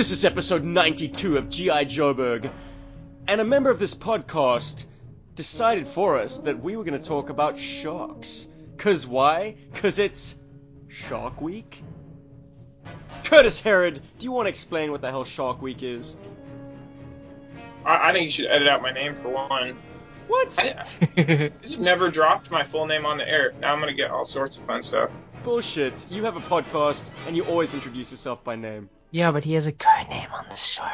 This is episode 92 of G.I. Joburg, and a member of this podcast decided for us that we were going to talk about sharks. Cause why? Cause it's Shark Week? Curtis Herod, do you want to explain what the hell Shark Week is? I, I think you should edit out my name for one. What? I, I've never dropped my full name on the air. Now I'm gonna get all sorts of fun stuff. Bullshit. You have a podcast, and you always introduce yourself by name. Yeah, but he has a code name on this show.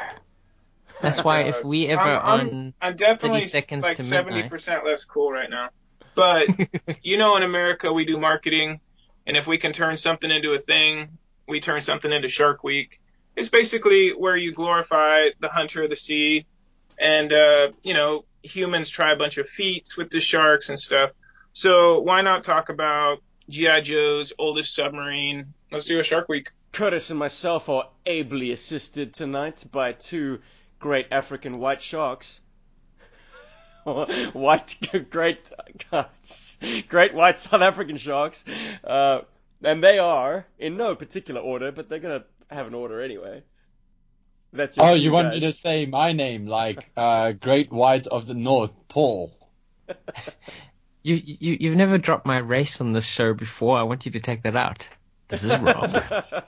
That's why if we ever I'm, I'm, I'm definitely 30 seconds like seventy percent less cool right now. But you know, in America we do marketing, and if we can turn something into a thing, we turn something into Shark Week. It's basically where you glorify the hunter of the sea, and uh, you know, humans try a bunch of feats with the sharks and stuff. So why not talk about GI Joe's oldest submarine? Let's do a Shark Week. Curtis and myself are ably assisted tonight by two great African white sharks. white, great, great white South African sharks. Uh, and they are, in no particular order, but they're gonna have an order anyway. That's Oh, you want me to say my name, like uh, Great White of the North, Paul? You you you've never dropped my race on this show before. I want you to take that out. This is wrong.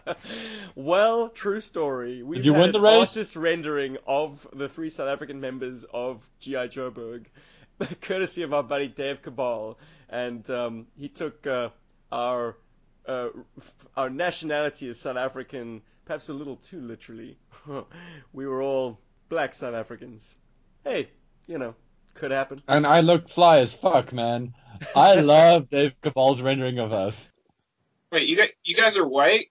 well, true story. We've you had win the an race? artist rendering of the three South African members of G.I. Joburg, courtesy of our buddy Dave Cabal, and um, he took uh, our uh, our nationality as South African, perhaps a little too literally. we were all black South Africans. Hey, you know, could happen. And I look fly as fuck, man. I love Dave Cabal's rendering of us. Wait, you guys, you guys are white?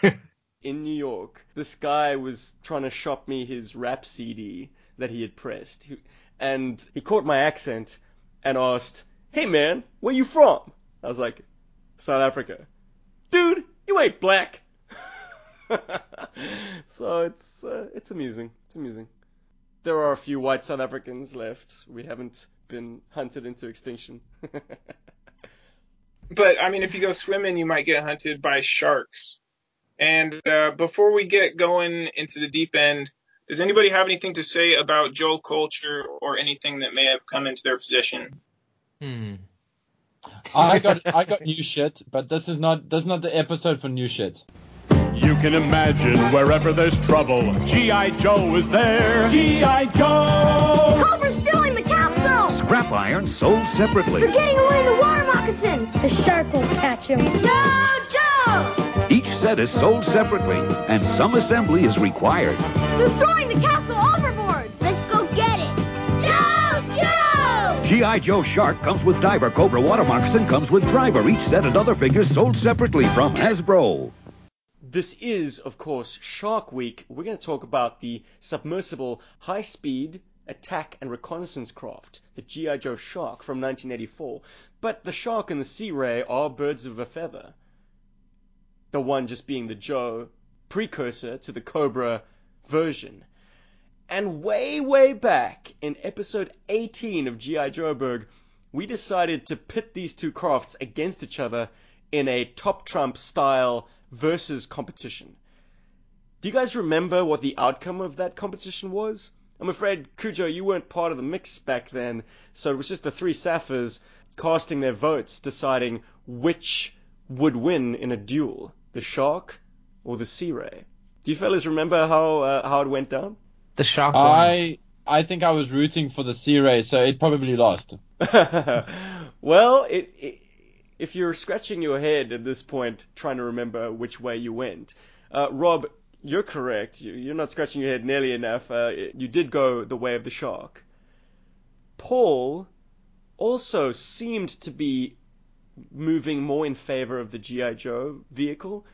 in New York, this guy was trying to shop me his rap CD that he had pressed. He- And he caught my accent and asked, Hey man, where you from? I was like, South Africa. Dude, you ain't black. so it's, uh, it's amusing. It's amusing. There are a few white South Africans left. We haven't been hunted into extinction. But I mean, if you go swimming, you might get hunted by sharks. And uh, before we get going into the deep end, does anybody have anything to say about Joel culture or anything that may have come into their possession? hmm. I got I got new shit, but this is not this is not the episode for new shit. You can imagine wherever there's trouble, G.I. Joe is there. G.I. Joe! Cobra's stealing the capsule! Scrap iron sold separately. They're getting away in the water moccasin! The shark will catch him. Jojo! Each set is sold separately, and some assembly is required. They're throwing the capsule overboard! Let's go get it! Jojo! G.I. Joe Shark comes with diver, Cobra water moccasin comes with driver. Each set and other figures sold separately from Hasbro. This is, of course, Shark Week. We're going to talk about the submersible high speed attack and reconnaissance craft, the G.I. Joe Shark from 1984. But the Shark and the Sea Ray are birds of a feather. The one just being the Joe precursor to the Cobra version. And way, way back in episode 18 of G.I. Joeberg, we decided to pit these two crafts against each other in a top trump style versus competition. Do you guys remember what the outcome of that competition was? I'm afraid, Cujo, you weren't part of the mix back then, so it was just the three Sapphirs casting their votes, deciding which would win in a duel, the Shark or the Sea Ray. Do you fellas remember how uh, how it went down? The shark. I I think I was rooting for the Sea Ray, so it probably lost. well, it, it, if you're scratching your head at this point trying to remember which way you went, uh, Rob, you're correct. You- You're not scratching your head nearly enough. Uh, you did go the way of the shark. Paul also seemed to be moving more in favor of the G.I. Joe vehicle.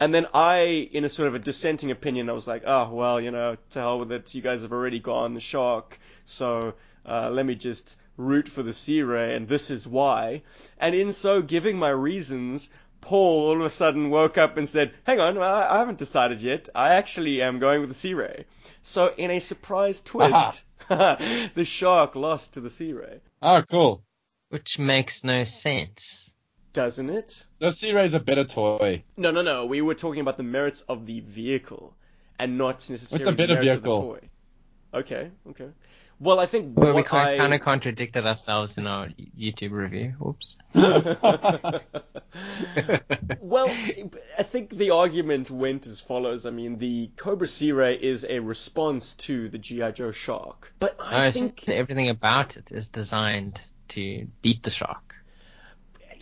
And then I, in a sort of a dissenting opinion, I was like, oh, well, you know, to hell with it. You guys have already gone the shark. So uh, let me just root for the Sea Ray, and this is why. And in so giving my reasons, Paul all of a sudden woke up and said, hang on, I, I haven't decided yet. I actually am going with the Sea Ray. So in a surprise twist, the shark lost to the Sea Ray. Oh, cool. Which makes no sense. Doesn't it? The Sea Ray's a better toy. No, no, no. We were talking about the merits of the vehicle. and not necessarily better the merits of the toy. Okay, okay. Well, I think Well, we what kind I of contradicted ourselves in our YouTube review. Oops. well, I think the argument went as follows. I mean, the Cobra Sea Ray is a response to the GI Joe Shark, but No, I it's- think everything about it is designed to beat the shark.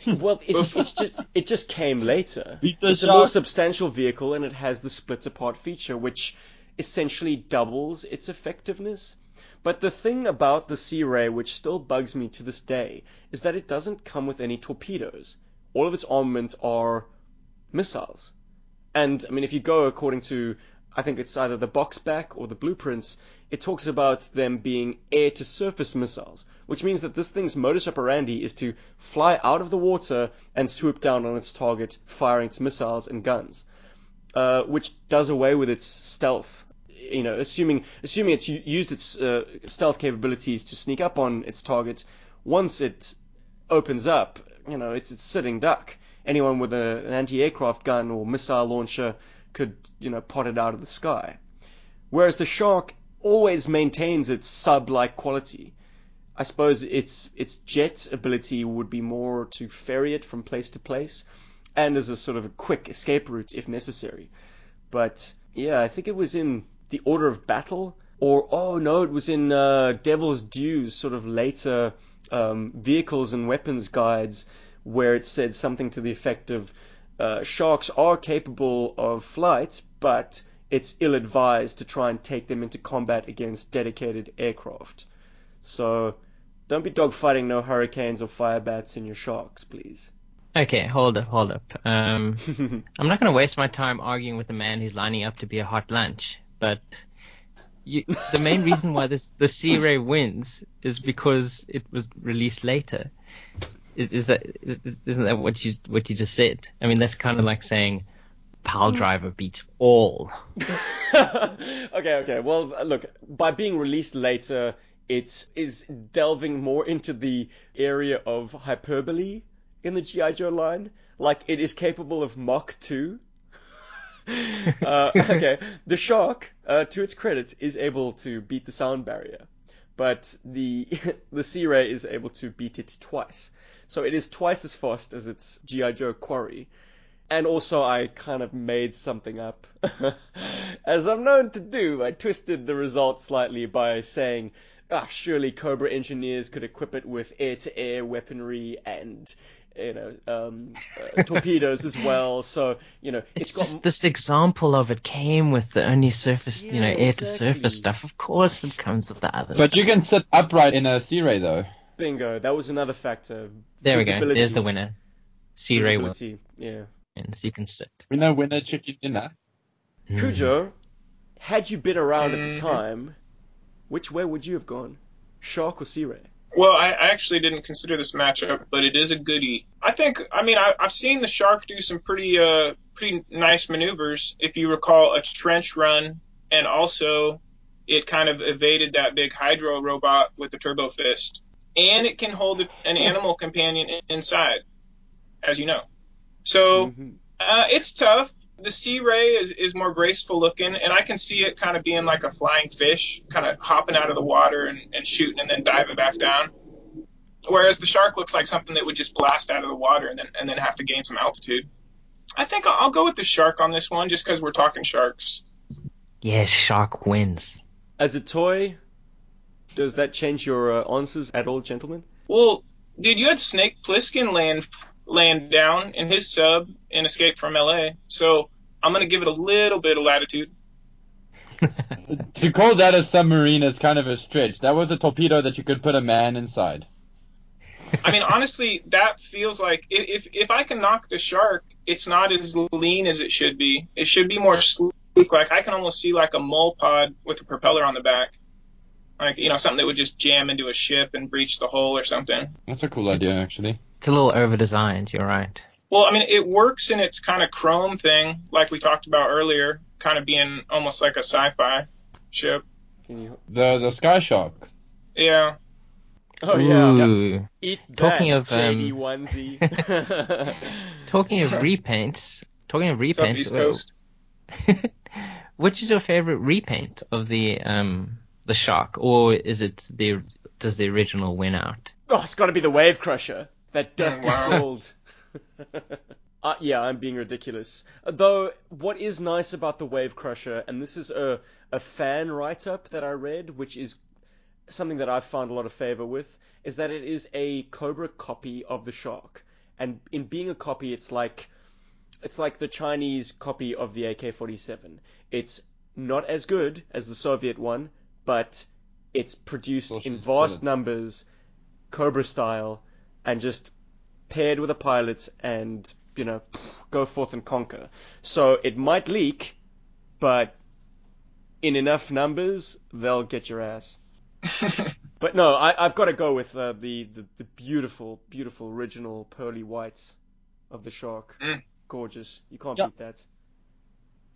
well, it's, it's just it just came later. Beat the it's a more substantial vehicle, and it has the split apart feature, which essentially doubles its effectiveness. But the thing about the Sea Ray, which still bugs me to this day, is that it doesn't come with any torpedoes. All of its armament are missiles. And I mean, if you go according to, I think it's either the box back or the blueprints, it talks about them being air to surface missiles, which means that this thing's modus operandi is to fly out of the water and swoop down on its target, firing its missiles and guns, uh, which does away with its stealth. You know, assuming assuming it's used its uh, stealth capabilities to sneak up on its target, once it opens up, you know, it's it's sitting duck. Anyone with a, an anti-aircraft gun or missile launcher could, you know, pot it out of the sky. Whereas the shark always maintains its sub-like quality. I suppose its its jet ability would be more to ferry it from place to place, and as a sort of a quick escape route if necessary. But yeah, I think it was in the Order of Battle, or oh no, it was in uh, Devil's Due's, sort of later um, vehicles and weapons guides, where it said something to the effect of uh, sharks are capable of flight, but it's ill-advised to try and take them into combat against dedicated aircraft. So don't be dogfighting no hurricanes or Firebats in your sharks, please. Okay, hold up, hold up. Um, I'm not going to waste my time arguing with a man who's lining up to be a hot lunch, but you, the main reason why this the Sea Ray wins is because it was released later. Is is that is, is- isn't that what you what you just said? I mean, that's kind of like saying Pile Driver beats all. okay, okay. Well, look, by being released later, it is delving more into the area of hyperbole in the G.I. Joe line. Like, it is capable of Mach 2. uh, okay, the Shark, uh, to its credit, is able to beat the sound barrier. But the the Sea Ray is able to beat it twice. So it is twice as fast as its G.I. Joe quarry and also I kind of made something up. As I'm known to do, I twisted the results slightly by saying, ah, surely Cobra engineers could equip it with air-to-air weaponry and, you know, um, uh, torpedoes as well. So, you know, It's it's got just this example of it came with the only surface, you know, Yeah, air to exactly. surface stuff. Of course, it comes with the other. But stuff. you can sit upright in a Sea Ray though. bingo. That was another factor. there we go. There's the winner. Sea Ray wins. Visibility, Yeah. You can sit. Winner, winner chicken dinner. Mm. Cujo, had you been around at Mhm. the time, which way would you have gone? Shark or Sea Ray? Well, I, actually didn't consider this matchup, but it is a goodie. I think. I mean, I, I've seen the shark do some pretty, uh, pretty nice maneuvers. If you recall, a trench run, and also it kind of evaded that big hydro robot with the turbo fist, and it can hold an animal companion inside, as you know. So Mhm. uh, it's tough. The Sea Ray is, is more graceful looking, and I can see it kind of being like a flying fish, kind of hopping out of the water and, and shooting and then diving back down. Whereas the shark looks like something that would just blast out of the water and then and then have to gain some altitude. I think I'll, I'll go with the shark on this one, just because we're talking sharks. Yes, shark wins. As a toy, does that change your uh, answers at all, gentlemen? Well, dude, you had Snake Plissken land land down in his sub in Escape from L.A., so I'm gonna give it a little bit of latitude. To call that a submarine is kind of a stretch. That was a torpedo that you could put a man inside. I mean, honestly, that feels like if if I can knock the shark, it's not as lean as it should be. It should be more sleek. Like I can almost see like a mole pod with a propeller on the back, like you know something that would just jam into a ship and breach the hull or something. That's a cool idea, actually. It's a little over designed. You're right. Well, I mean, it works in its kind of chrome thing, like we talked about earlier, kind of being almost like a sci-fi ship. Can you? The the Sky Shark. Yeah. Oh yeah. Ooh. Eat that, Talking of, JD um, onesie. Talking of repaints, talking of What's up, repaints, East Coast? which is your favorite repaint of the um the shark, or is it the does the original win out? Oh, it's got to be the Wave Crusher. That dusty wow. gold. uh, yeah, I'm being ridiculous. Though, what is nice about the Wave Crusher, and this is a, a fan write up that I read, which is something that I've found a lot of favor with, is that it is a Cobra copy of the Shark. And in being a copy, it's like it's like the Chinese copy of the AK-47. It's not as good as the Soviet one, but it's produced Well, in vast good. numbers, Cobra style, and just paired with a pilot and, you know, go forth and conquer. So it might leak, but in enough numbers, they'll get your ass. But no, I, I've got to go with uh, the, the the beautiful, beautiful original pearly white of the shark. Mm. Gorgeous. You can't Yeah. beat that.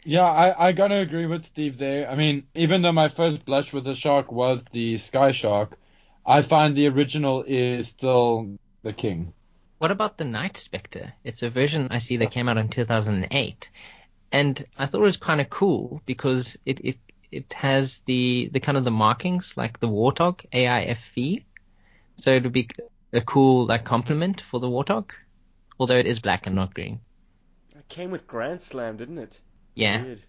Yeah, I, I gotta agree with Steve there. I mean, even though my first blush with the shark was the sky shark, I find the original is still the king. What about the Night Spectre? It's a version I see that came out in 2008, and I thought it was kind of cool because it, it it has the the kind of the markings like the Warthog AIFV, so it would be a cool like complement for the Warthog, although it is black and not green. It came with Grand Slam, didn't it? Yeah, Weird.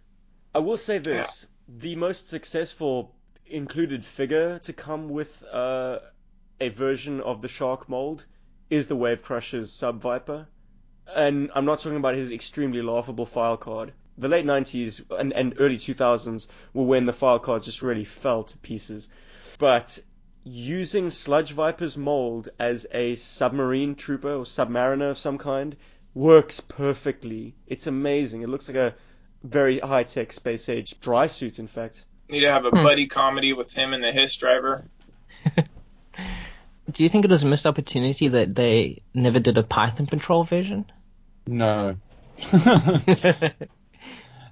I will say this: the most successful included figure to come with uh, a version of the Shark mold is the Wave Crusher's Sub Viper, and I'm not talking about his extremely laughable file card. The late 90s and, and early 2000s were when the file card just really fell to pieces. But using Sludge Viper's mold as a submarine trooper or submariner of some kind works perfectly. It's amazing. It looks like a very high tech space age dry suit, in fact. Need to have a Hmm. buddy comedy with him and the Hiss driver. Do you think it was a missed opportunity that they never did a Python Patrol version? No.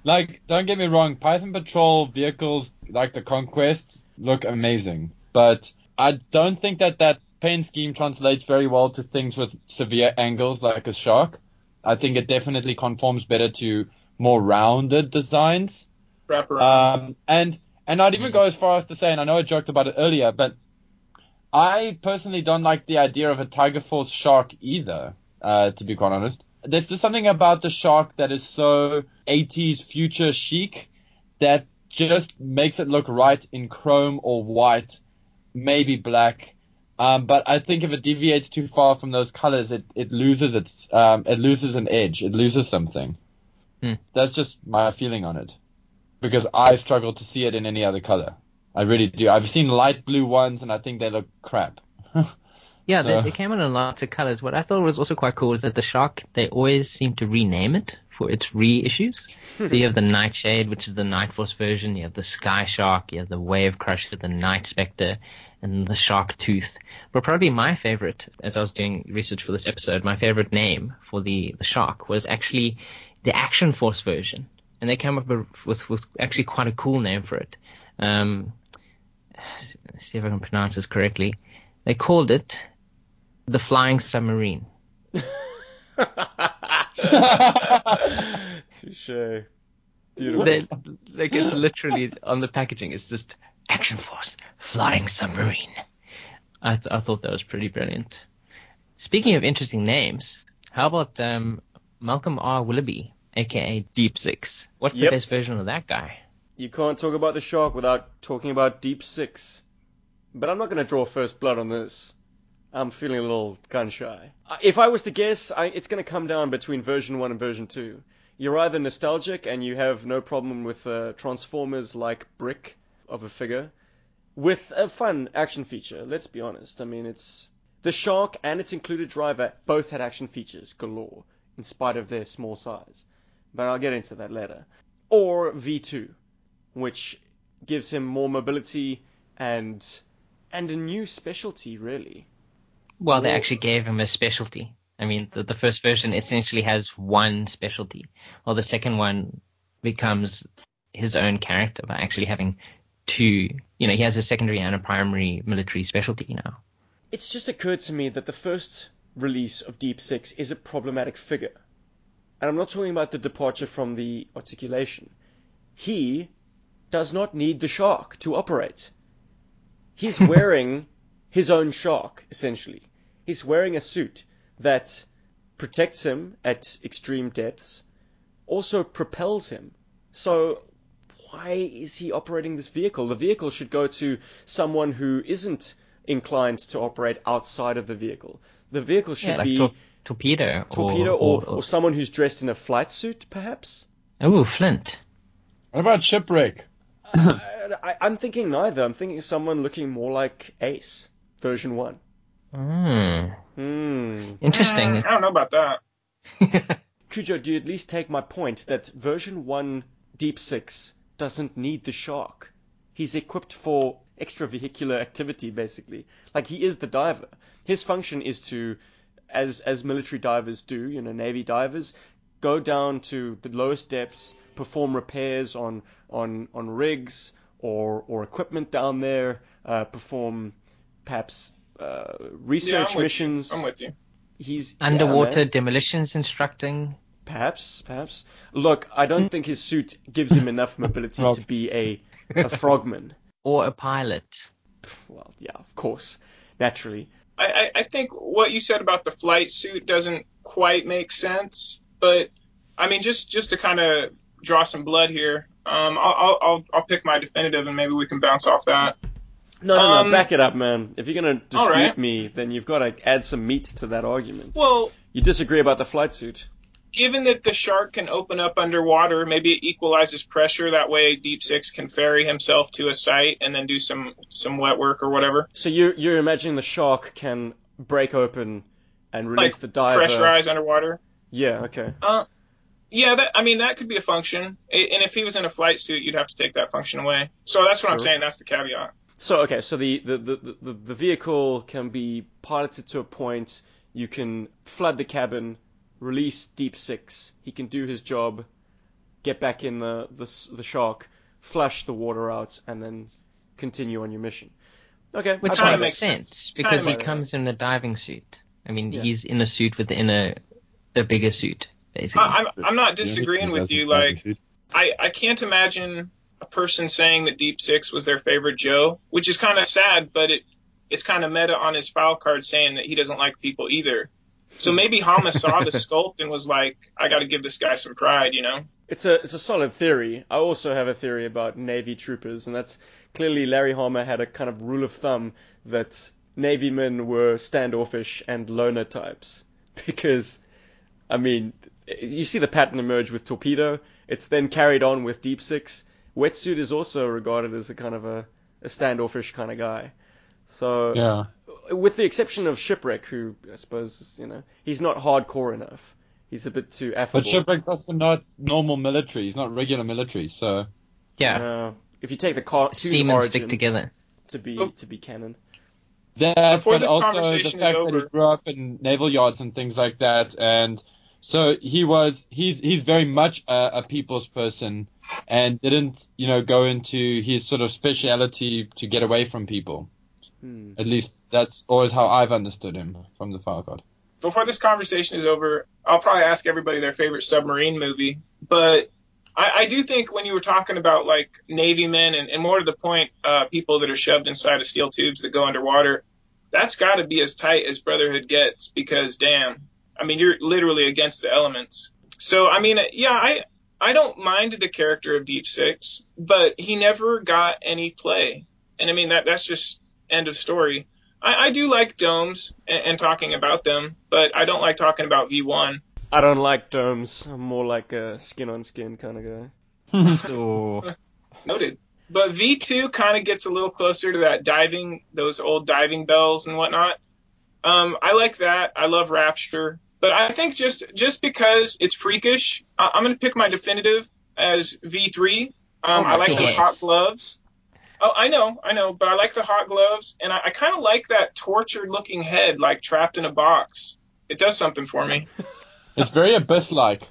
like, don't get me wrong, Python Patrol vehicles like the Conquest look amazing, but I don't think that that paint scheme translates very well to things with severe angles like a shark. I think it definitely conforms better to more rounded designs. Wrap around. Um, and and I'd even go as far as to say, and I know I joked about it earlier, but I personally don't like the idea of a Tiger Force shark either. Uh, to be quite honest, there's just something about the shark that is so 80s future chic that just makes it look right in chrome or white, maybe black. Um, but I think if it deviates too far from those colors, it, it loses its um, it loses an edge. It loses something. Hmm. That's just my feeling on it because I struggle to see it in any other color. I really do. I've seen light blue ones and I think they look crap. Yeah, they, So- they came out in lots of colors. What I thought was also quite cool is that the shark they always seem to rename it for its reissues. so you have the Nightshade, which is the Night Force version. You have the Sky Shark. You have the Wave Crusher, the Night Spectre, and the Shark Tooth. But probably my favorite, as I was doing research for this episode, my favorite name for the the shark was actually the Action Force version, and they came up with with actually quite a cool name for it. Um, see if I can pronounce this correctly. They called it the Flying Submarine. Touche. Beautiful. They, like it's literally on the packaging. It's just Action Force Flying Submarine. I, th- I thought that was pretty brilliant. Speaking of interesting names, how about um, Malcolm R. Willoughby, aka Deep Six? What's Yep. the best version of that guy? You can't talk about the shark without talking about Deep Six. But I'm not going to draw first blood on this. I'm feeling a little gun shy. Uh, If I was to guess, I, it's going to come down between version 1 and version 2. You're either nostalgic and you have no problem with uh, Transformers like Brick of a figure, with a fun action feature, let's be honest. I mean, it's. The Shark and its included driver both had action features galore, in spite of their small size. But I'll get into that later. Or V2, which gives him more mobility and and a new specialty really. Well, they actually gave him a specialty. I mean, the, the first version essentially has one specialty, while the second one becomes his own character by actually having two. You know, he has a secondary and a primary military specialty now. It's just occurred to me that the first release of Deep Six is a problematic figure. And I'm not talking about the departure from the articulation. He does not need the shark to operate. He's wearing his own shark, essentially. He's wearing a suit that protects him at extreme depths, also propels him. So why is he operating this vehicle? The vehicle should go to someone who isn't inclined to operate outside of the vehicle. The vehicle should Yeah, like be tor- torpedo. torpedo or, or, or someone who's dressed in a flight suit, perhaps. oh, Flint. What about shipwreck? I, I, I'm thinking neither. I'm thinking someone looking more like Ace, version one. Hmm. Hmm. Interesting. Mm, I don't know about that. Cujo, do you at least take my point that version 1 Deep Six doesn't need the shark? He's equipped for extravehicular activity, basically. Like, he is the diver. His function is to, as, as military divers do, you know, Navy divers, go down to the lowest depths, perform repairs on, on, on rigs or, or equipment down there, uh, perform perhaps uh, Yeah, research I'm missions. You. I'm with you. He's Underwater man. demolitions instructing. Perhaps, perhaps. Look, I don't think his suit gives him enough mobility to be a, a frogman. Or a pilot. Well, yeah, of course, naturally. I, I, I think what you said about the flight suit doesn't quite make sense, but I mean, just just to kind of draw some blood here, um, I'll, I'll I'll pick my definitive, and maybe we can bounce off that. No, no, no, Um, back it up, man. If you're gonna dispute alright. me, then you've got to add some meat to that argument. Well, you disagree about the flight suit. given that the shark can open up underwater, maybe it equalizes pressure. That way, Deep Six can ferry himself to a site and then do some some wet work or whatever. So you're you're imagining the shark can break open and release Like the diver. Pressurize underwater. Yeah, okay. Uh, yeah, that I mean that could be a function. I- And if he was in a flight suit, you'd have to take that function away. So that's what I'm saying. That's the caveat. So okay, so the, the, the, the, the vehicle can be piloted to a point. You can flood the cabin, release Deep Six. He can do his job, get back in the the, the shark, flush the water out, and then continue on your mission. Okay, Which kinda makes makes sense. sense because he makes comes in a diving suit. I mean, Yeah. he's in a suit within a a bigger suit, basically. I, I'm I'm not disagreeing with you. Like I I can't imagine a person saying that Deep Six was their favorite Joe, which is kind of sad, but it it's kind of meta on his file card saying that he doesn't like people either. So maybe Hama saw the sculpt and was like, I got to give this guy some pride, you know? It's a it's a solid theory. I also have a theory about Navy troopers, and that's clearly Larry Hama had a kind of rule of thumb that Navy men were standoffish and loner types. Because, I mean, you see the pattern emerge with Torpedo. It's then carried on with Deep Six. Wetsuit is also regarded as a kind of a, a standoffish kind of guy. So, Yeah. with the exception of Shipwreck, who I suppose is, you know he's not hardcore enough. He's a bit too affable. But shipwreck's also not normal military. He's not regular military. So yeah, Uh, if you take the car seamen origin stick together. to be Oh. to be canon. that, Before but this also the conversation is fact that he grew up in naval yards and things like that, and so he was he's he's very much a, a people's person, and didn't you know go into his sort of speciality to get away from people. Hmm. At least that's always how I've understood him from the file card. Before this conversation is over, I'll probably ask everybody their favorite submarine movie. But I, I do think when you were talking about like Navy men and, and more to the point, uh, people that are shoved inside of steel tubes that go underwater, that's got to be as tight as Brotherhood gets because damn, I mean you're literally against the elements. So I mean, yeah, I I don't mind the character of Deep Six, but he never got any play, and I mean that that's just end of story. I, I do like domes and, and talking about them, but I don't like talking about V1. I don't like domes. I'm more like a skin on skin kind of guy. Or Noted. But V2 kind of gets a little closer to that diving, those old diving bells and whatnot. Um, I like that. I love Rapture. But I think just just because it's freakish, I, I'm going to pick my definitive as V3. Um, Oh I my like those goodness. hot gloves. Oh, I know, I know, but I like the hot gloves, and I, I kind of like that tortured-looking head, like trapped in a box. It does something for me. It's very abyss-like,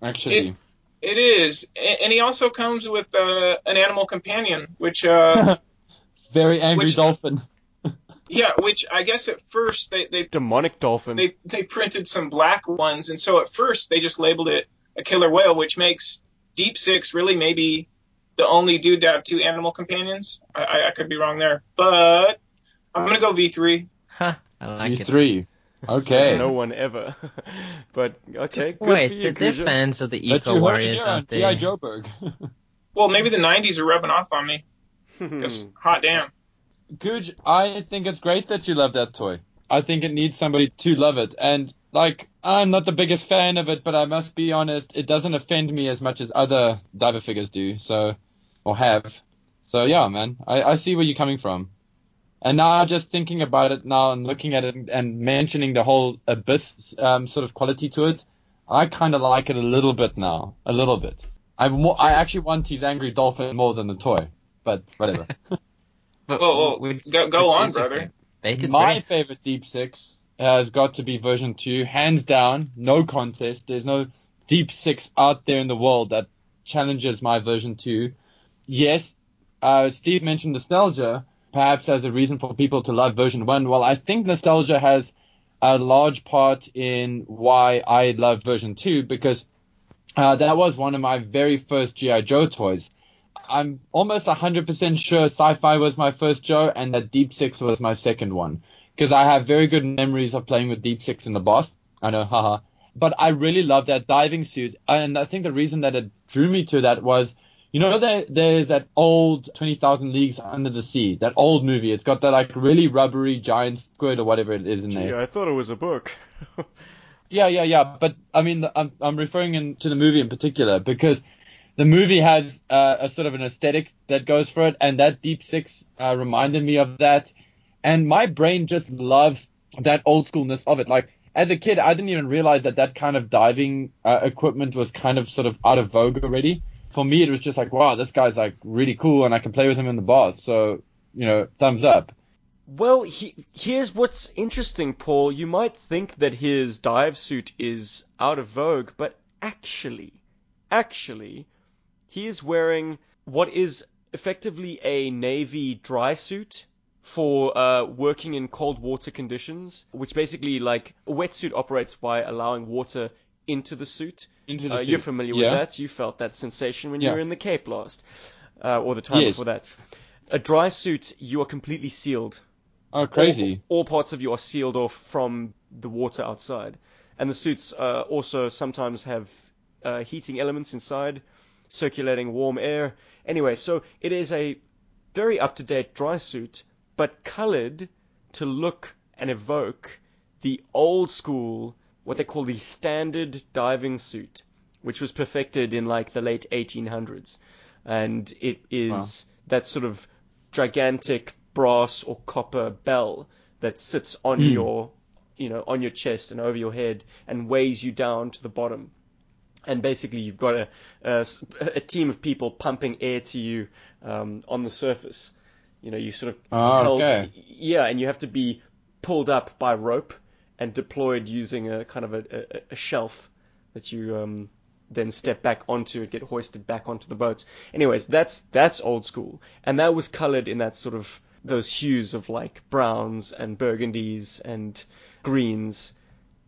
actually. It is, A- and he also comes with uh, an animal companion, which uh, very angry Which- dolphin. Yeah, which I guess at first they, they Demonic dolphin. they they printed some black ones, and so at first they just labeled it a killer whale, which makes Deep Six really maybe the only dude to have two animal companions. I, I, I could be wrong there, but I'm gonna go V3. Huh, I like it. V three. Okay. no one ever. but okay, good Wait, for you, they're, they're fans of the eco you heard it warriors here on out G.I. there. Joeberg. Well, maybe the 90s are rubbing off on me. 'cause hot damn. Gooch, I think it's great that you love that toy. I think it needs somebody to love it. And, like, I'm not the biggest fan of it, but I must be honest, it doesn't offend me as much as other diver figures do, so, or have. So, yeah, man, I, I see where you're coming from. And now just thinking about it now and looking at it and mentioning the whole abyss um, sort of quality to it, I kind of like it a little bit now. A little bit. I, I actually want his angry dolphin more than the toy, but whatever. But Whoa, whoa, go- go on, brother. favorite? Bated My breath. favorite Deep Six has got to be version 2, hands down, no contest. There's no Deep Six out there in the world that challenges my version 2. Yes, uh, Steve mentioned nostalgia, perhaps as a reason for people to love version 1. Well, I think nostalgia has a large part in why I love version 2 because uh, that was one of my very first G.I. Joe toys. I'm almost 100% sure Sci-Fi was my first Joe and that Deep Six was my second one. Because I have very good memories of playing with Deep Six in the boss. I know, haha. But I really love that diving suit. And I think the reason that it drew me to that was, you know, there, there's that old 20,000 Leagues Under the Sea, that old movie. It's got that like really rubbery giant squid or whatever it is in there. Gee, I thought it was a book. Yeah, yeah, yeah. But I mean, I'm I'm referring in, to the movie in particular because the movie has uh, a sort of an aesthetic that goes for it, and that Deep Six uh, reminded me of that. And my brain just loves that old schoolness of it. Like as a kid, I didn't even realize that that kind of diving uh, equipment was kind of sort of out of vogue already. For me, it was just like, wow, this guy's like really cool, and I can play with him in the bath. So you know, thumbs up. Well, he, here's what's interesting, Paul. You might think that his dive suit is out of vogue, but actually, actually, he is wearing what is effectively a navy dry suit for uh, working in cold water conditions, which basically like a wetsuit operates by allowing water into the suit. Into the Uh, suit. you're familiar Yeah. with that. You felt that sensation when you were in the Cape last, uh, or the time Yes. before that. A dry suit, you are completely sealed. Oh, crazy. All, all parts of you are sealed off from the water outside, and the suits uh, also sometimes have uh, heating elements inside, circulating warm air. Anyway, so it is a very up-to-date dry suit, but colored to look and evoke the old school, what they call the standard diving suit, which was perfected in like the late 1800s, and it is that sort of gigantic brass or copper bell that sits on Hmm. your, you know, on your chest and over your head and weighs you down to the bottom. And basically, you've got a, a, a team of people pumping air to you um, on the surface. You know, you sort of Ah, held, okay. yeah, and you have to be pulled up by rope and deployed using a kind of a, a, shelf that you um, then step back onto and get hoisted back onto the boat. Anyways, that's that's old school, and that was colored in that sort of those hues of like browns and burgundies and greens.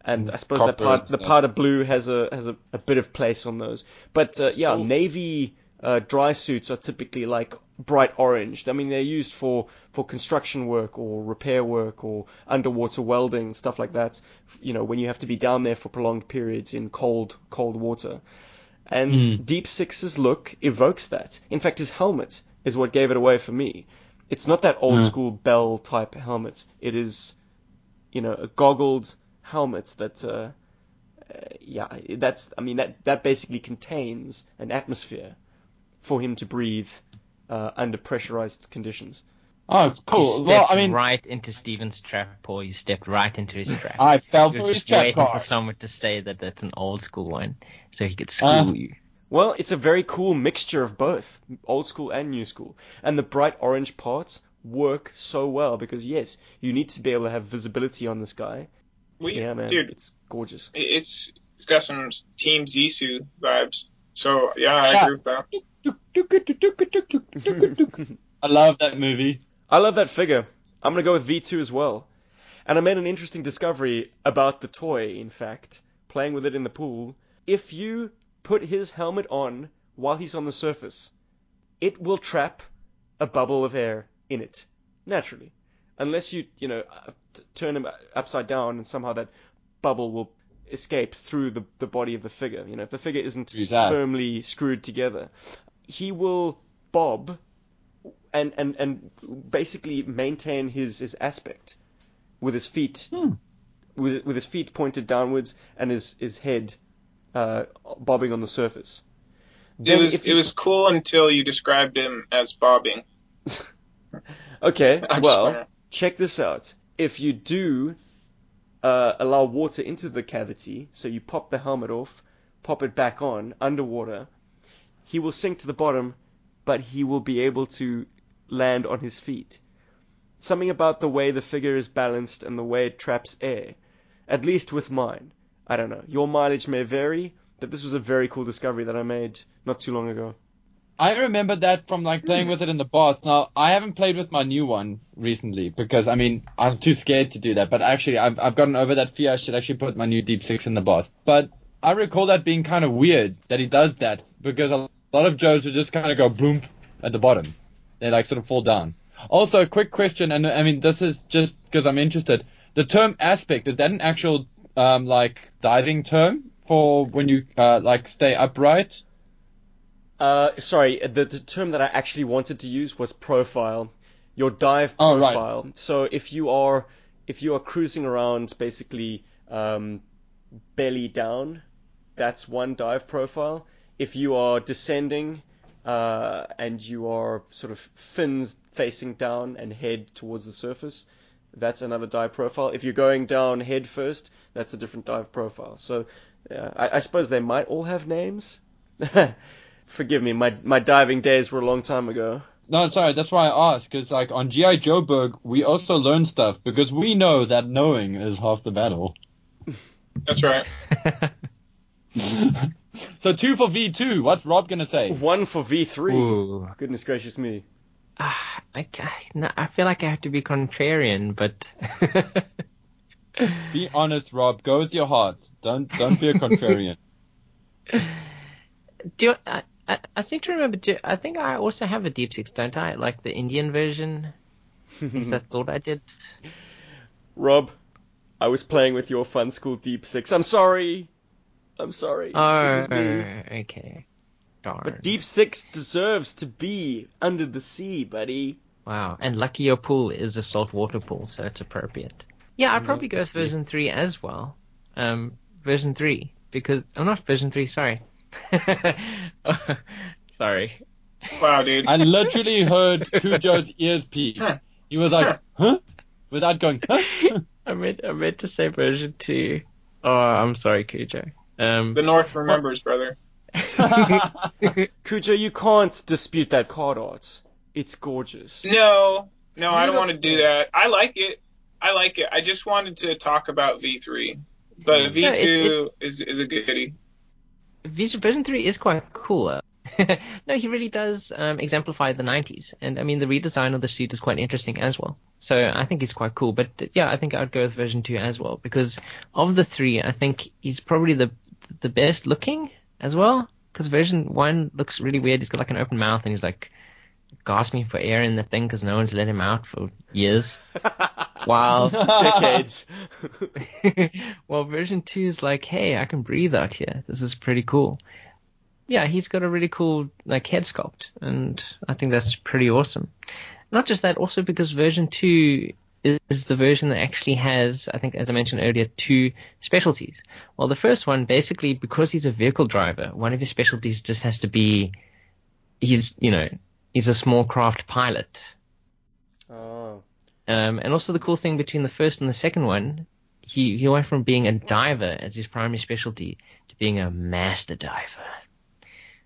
And I suppose the part the stuff. powder blue has a has a, a bit of place on those. But uh, yeah, navy uh, dry suits are typically like bright orange. I mean, they're used for for construction work or repair work or underwater welding stuff like that. You know, when you have to be down there for prolonged periods in cold cold water. And Mm. Deep Six's look evokes that. In fact, his helmet is what gave it away for me. It's not that old Mm. school bell type helmet. It is, you know, a goggled helmet that, uh, uh, yeah, that's, I mean, that, that basically contains an atmosphere for him to breathe uh, under pressurized conditions. Oh, cool. You stepped Well, I mean, right into Steven's trap, Paul. You stepped right into his trap. I fell You're for his just trap waiting for someone to say that that's an old school one, so he could school Uh, you. Well, it's a very cool mixture of both, old school and new school. And the bright orange parts work so well because yes, you need to be able to have visibility on this guy. We, yeah, man, dude, it's gorgeous. it's it's got some Team Zissou vibes. So yeah, I Yeah. agree with that. I love that movie. I love that figure. I'm gonna go with V2 as well. And I made an interesting discovery about the toy, in fact, playing with it in the pool. If you put his helmet on while he's on the surface, it will trap a bubble of air in it naturally, unless you you know t- turn him upside down and somehow that bubble will escape through the the body of the figure. You know, if the figure isn't Through his ass. firmly screwed together, he will bob and and and basically maintain his his aspect with his feet Hmm. with with his feet pointed downwards and his his head uh, bobbing on the surface. It was it you- was cool until you described him as bobbing. okay. I'm Well. Check this out. If you do uh, allow water into the cavity, so you pop the helmet off, pop it back on underwater, he will sink to the bottom, but he will be able to land on his feet. Something about the way the figure is balanced and the way it traps air. At least with mine. I don't know. Your mileage may vary, but this was a very cool discovery that I made not too long ago. I remember that from like playing with it in the past. Now I haven't played with my new one recently because I mean I'm too scared to do that. But actually I've I've gotten over that fear. I should actually put my new Deep Six in the bath. But I recall that being kind of weird that he does that because a lot of Joes would just kind of go boom at the bottom. They like sort of fall down. Also, a quick question, and I mean this is just because I'm interested. The term aspect is that an actual um, like diving term for when you uh, like stay upright? Uh, sorry, the, the term that I actually wanted to use was profile. Your dive Oh, right. profile. So if you are if you are cruising around basically um, belly down, that's one dive profile. If you are descending uh, and you are sort of fins facing down and head towards the surface, that's another dive profile. If you're going down head first, that's a different dive profile. So uh, I, I suppose they might all have names. Forgive me, my my diving days were a long time ago. No, sorry, that's why I asked, because like on G.I. Joeberg, we also learn stuff because we know that knowing is half the battle. That's right. so two for V2, what's Rob gonna say? One for V3. Ooh. Goodness gracious me. Ah, I, ca- no, I feel like I have to be contrarian, but Be honest, Rob. Go with your heart. Don't don't be a contrarian. do you, I, I, I seem to remember. Do, I think I also have a Deep Six, don't I? Like the Indian version. Is that thought I did? Rob, I was playing with your Funskool Deep Six. I'm sorry. I'm sorry. Oh, It was me. okay. Darn. But Deep Six deserves to be under the sea, buddy. Wow. And lucky your pool is a saltwater pool, so it's appropriate. Yeah, I'd probably go with version 3 as well. Um, version 3. Because, I'm oh, not version 3, sorry. sorry. Wow, dude. I literally heard Cujo's ears peak. He was like, huh? Without going, huh? I meant, I meant to say version 2. Oh, I'm sorry, Cujo. Um, The North remembers, brother. Cujo, you can't dispute that card art. It's gorgeous. No, no, I don't You want to do that. I like it. I like it. I just wanted to talk about V3, but V2 it- is is a goodie. Version 3 is quite cool. no, he really does um, exemplify the 90s. And I mean, the redesign of the suit is quite interesting as well. So I think he's quite cool. But yeah, I think I'd go with version 2 as well. Because of the three, I think he's probably the the best looking as well. Because version 1 looks really weird. He's got like an open mouth and he's like gasping for air in the thing because no one's let him out for years. While Decades. well, version 2 is like, hey, I can breathe out here. This is pretty cool. Yeah, he's got a really cool like head sculpt, and I think that's pretty awesome. Not just that, also because version 2 is, is the version that actually has, I think, as I mentioned earlier, two specialties. Well, the first one, basically, because he's a vehicle driver, one of his specialties just has to be, he's, you know, he's a small craft pilot. oh. Um, and also the cool thing between the first and the second one, he, he went from being a diver as his primary specialty to being a master diver.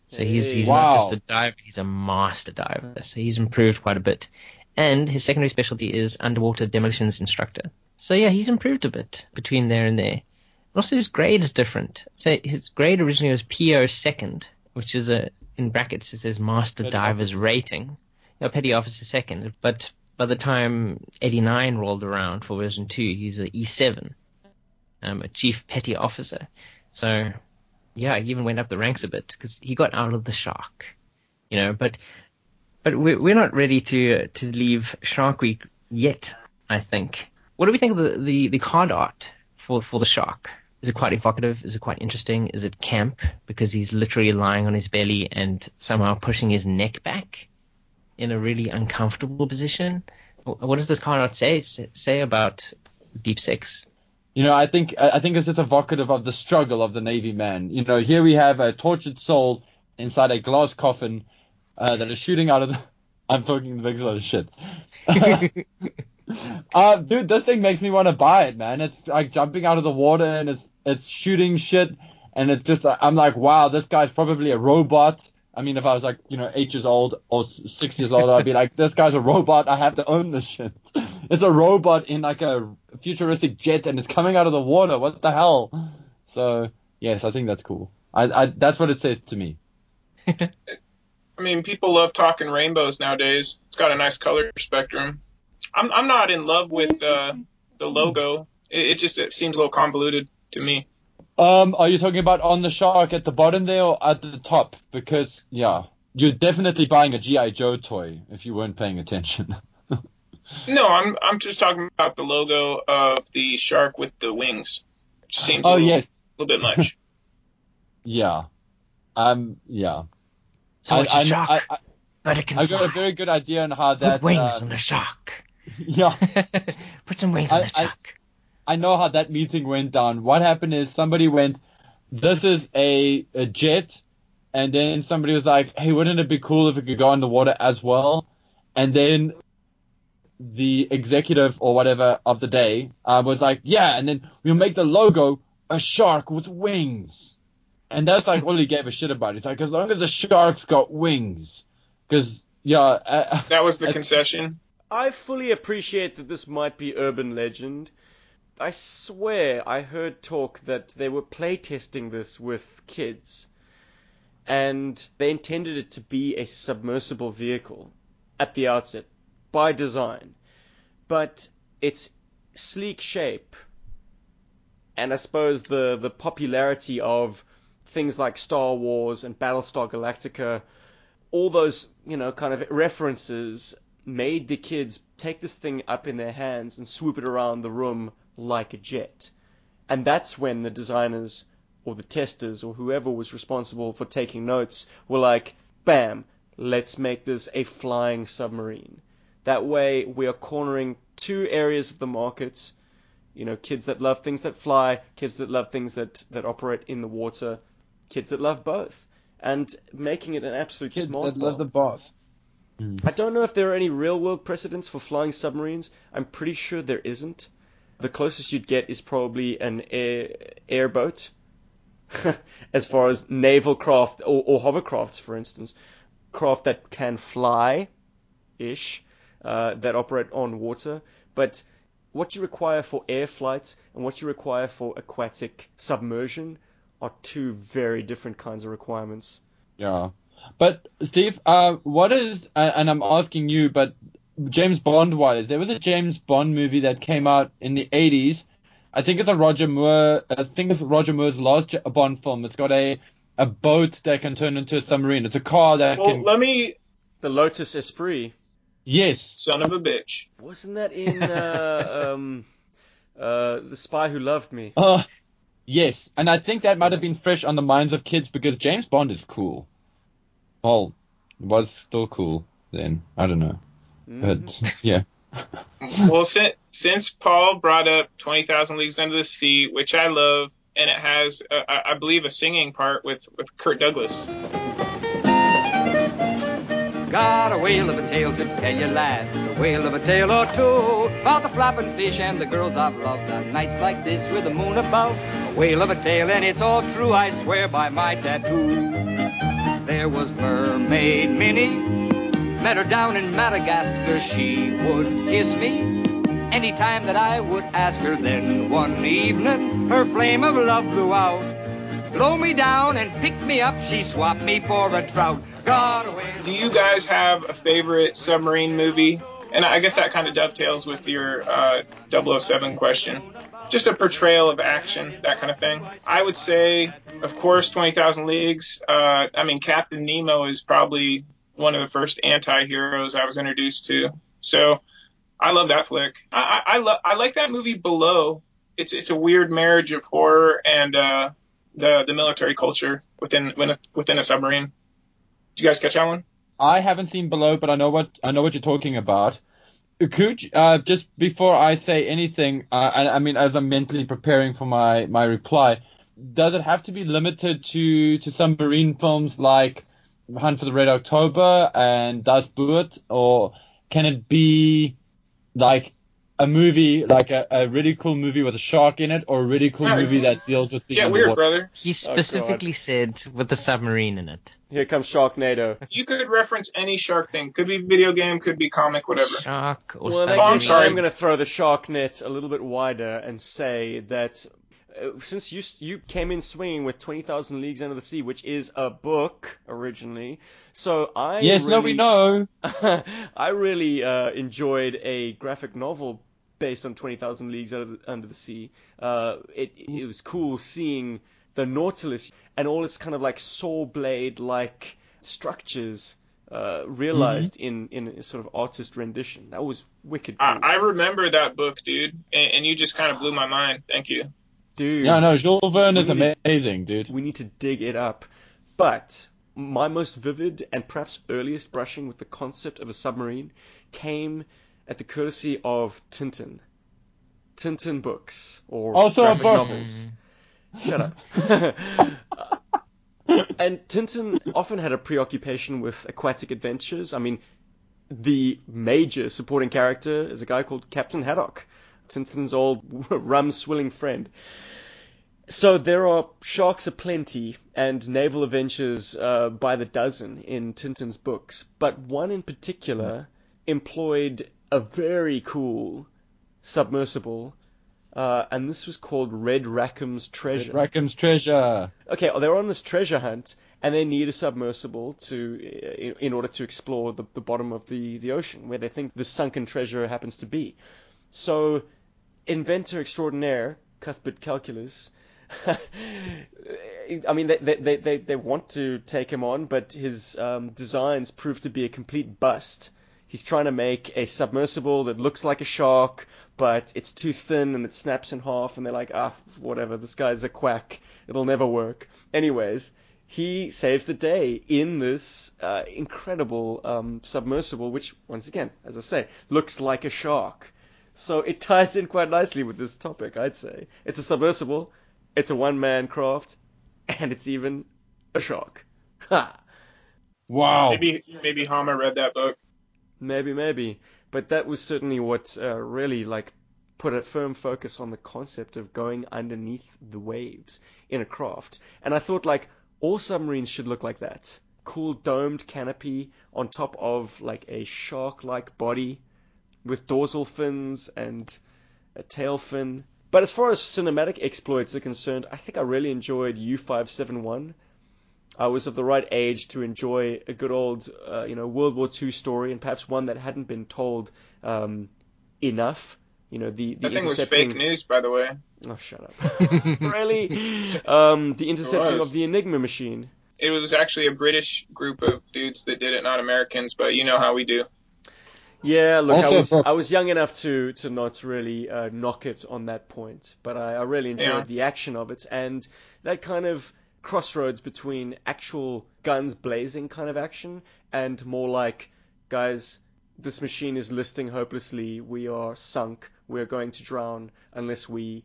So he's he's Wow. not just a diver, he's a master diver. So he's improved quite a bit. And his secondary specialty is underwater demolitions instructor. So yeah, he's improved a bit between there and there. Also his grade is different. So his grade originally was PO second, which is a in brackets it says master Petty diver's rating. Yeah, petty officer second. But by the time 89 rolled around for version 2, he's a E7, um, a chief petty officer. So, yeah, he even went up the ranks a bit because he got out of the shark, you know. But But we're, we're not ready to to leave Shark Week yet. I think. What do we think of the, the, the card art for for the shark? Is it quite evocative? Is it quite interesting? Is it camp because he's literally lying on his belly and somehow pushing his neck back in a really uncomfortable position? What does this card say say about Deep Six? You know, I think I think it's just evocative of the struggle of the Navy man. You know, here we have a tortured soul inside a glass coffin uh, that is shooting out of the. I'm talking the big lot of shit. uh, dude, this thing makes me want to buy it, man. It's like jumping out of the water and it's it's shooting shit, and it's just I'm like, wow, this guy's probably a robot. I mean, if I was like, you know, eight years old or six years old, I'd be like, this guy's a robot. I have to own this shit. It's a robot in like a futuristic jet and it's coming out of the water. What the hell? So yes, I think that's cool. I, I that's what it says to me. I mean, people love talking rainbows nowadays. It's got a nice color spectrum. I'm I'm not in love with uh, the logo. It, it just it seems a little convoluted to me. Um, are you talking about on the shark at the bottom there or at the top? Because yeah, you're definitely buying a GI Joe toy if you weren't paying attention. no, I'm I'm just talking about the logo of the shark with the wings. Which seems oh a little, yes, a little bit much. yeah, um, yeah. So it's I, a shark, I, I, but it can I fly. got a very good idea on how that. Put wings uh, on the shark. yeah. Put some wings on I- the I- shark. I know how that meeting went down. What happened is somebody went, "This is a, a jet," and then somebody was like, "Hey, wouldn't it be cool if it could go in the water as well?" And then the executive or whatever of the day uh, was like, "Yeah," and then we'll make the logo a shark with wings, and that's like all he gave a shit about. He's like, as long as the shark's got wings, because yeah, uh, That was the concession. I fully appreciate that this might be urban legend. I swear I heard talk that they were playtesting this with kids, and they intended it to be a submersible vehicle at the outset by design, but its sleek shape and I suppose the the popularity of things like Star Wars and Battlestar Galactica, all those you know kind of references made the kids take this thing up in their hands and swoop it around the room like a jet. And that's when the designers or the testers or whoever was responsible for taking notes were like, bam, let's make this a flying submarine. That way we are cornering two areas of the market. You know, kids that love things that fly, kids that love things that, that operate in the water, kids that love both. And making it an absolute kids smart that love the bomb. Hmm. boss. I don't know if there are any real world precedents for flying submarines. I'm pretty sure there isn't. The closest you'd get is probably an air, airboat, as far as naval craft or, or hovercrafts, for instance, craft that can fly, ish, uh, that operate on water. But what you require for air flights and what you require for aquatic submersion are two very different kinds of requirements. Yeah. But Steve, uh, what is uh, and I'm asking you, but James Bond wise, there was a James Bond movie that came out in the 80s. I think it's a Roger Moore. I think it's Roger Moore's last J- Bond film. It's got a a boat that can turn into a submarine. It's a car that Well, can. let me, The Lotus Esprit. Yes. son of a bitch. Wasn't that in uh, um, uh, The Spy Who Loved Me? Uh, yes. And I think that might have been fresh on the minds of kids because James Bond is cool. Well, was still cool then. I don't know. But yeah. well, since, since Paul brought up 20,000 Leagues Under the Sea, which I love, and it has, uh, I I believe, a singing part with, with Kirk Douglas. Got a whale of a tale to tell you, lads. A whale of a tale or two about the flapping fish and the girls I've loved on nights like this with the moon above. A whale of a tale, and it's all true. I swear by my tattoo. There was Mermaid Minnie. Met her down in Madagascar. She would kiss me anytime that I would ask her. Then one evening, her flame of love blew out. Blow me down and pick me up. She swapped me for a trout. Got. Do you guys have a favorite submarine movie? And I guess that kind of dovetails with your uh, 007 question. Just a portrayal of action, that kind of thing. I would say, of course, 20,000 Leagues. Uh, I mean, Captain Nemo is probably one of the first anti-heroes I was introduced to. So I love that flick. I I, I, like that movie Below. It's it's a weird marriage of horror and uh, the the military culture within within a submarine. Did you guys catch that one? I haven't seen Below, but I know what I know what you're talking about. Could uh, just before I say anything, uh, I, I mean, as I'm mentally preparing for my my reply, does it have to be limited to to submarine films like Hunt for the Red October and Das Boot, or can it be like a movie, like a, a really cool movie with a shark in it, or a really cool movie that deals with being Yeah, weird, underwater? brother. He oh, God. specifically said with the submarine in it. Here comes Sharknado. You could reference any shark thing. Could be video game, could be comic, whatever. Shark or Well, in that Oh, I'm sorry. I'm going to throw the shark net a little bit wider and say that since you you came in swinging with Twenty Thousand Leagues Under the Sea, which is a book originally, so I Yes, really, no, we know. I really uh, enjoyed a graphic novel based on Twenty Thousand Leagues Under the, Under the Sea. Uh, it it was cool seeing the Nautilus and all its kind of like saw blade like structures uh, realized in in a sort of artist rendition. That was wicked cool, I, I remember that book, dude, and, and you just kind of blew my mind. Thank you. Dude. Yeah, no, Jules Verne is need- amazing, dude. We need to dig it up. But my most vivid and perhaps earliest brushing with the concept of a submarine came at the courtesy of Tintin. Tintin books or oh, Also a graphic book. novels. Shut up. and Tintin often had a preoccupation with aquatic adventures. I mean, the major supporting character is a guy called Captain Haddock, Tintin's old rum swilling friend. So there are sharks aplenty and naval adventures uh, by the dozen in Tintin's books, but one in particular employed a very cool submersible, uh, and this was called Red Rackham's Treasure. Red Rackham's Treasure. Okay, well, they're on this treasure hunt, and they need a submersible to in, in order to explore the, the bottom of the, the ocean, where they think the sunken treasure happens to be. So, inventor extraordinaire Cuthbert Calculus. I mean, they, they, they, they, want to take him on, but his um, designs prove to be a complete bust. He's trying to make a submersible that looks like a shark, but it's too thin and it snaps in half, and they're like, ah, whatever, this guy's a quack. It'll never work. Anyways, he saves the day in this uh, incredible um, submersible, which, once again, as I say, looks like a shark. So it ties in quite nicely with this topic, I'd say. It's a submersible, it's a one man craft, and it's even a shark. Ha! Wow. Maybe maybe Hama read that book. Maybe, maybe. But that was certainly what uh, really like put a firm focus on the concept of going underneath the waves in a craft. And I thought like all submarines should look like that. Cool domed canopy on top of like a shark-like body with dorsal fins and a tail fin. But as far as cinematic exploits are concerned, I think I really enjoyed U571. I was of the right age to enjoy a good old, uh, you know, World War II story, and perhaps one that hadn't been told um, enough. You know, the the That thing was fake news, by the way. Oh, shut up! really? Um, the intercepting of the Enigma machine. It was actually a British group of dudes that did it, not Americans. But you know how we do. Yeah, look, I was I was young enough to to not really uh, knock it on that point, but I, I really enjoyed Yeah. the action of it and that kind of crossroads between actual guns blazing kind of action and more like, guys, this machine is listing hopelessly. We are sunk. We're going to drown unless we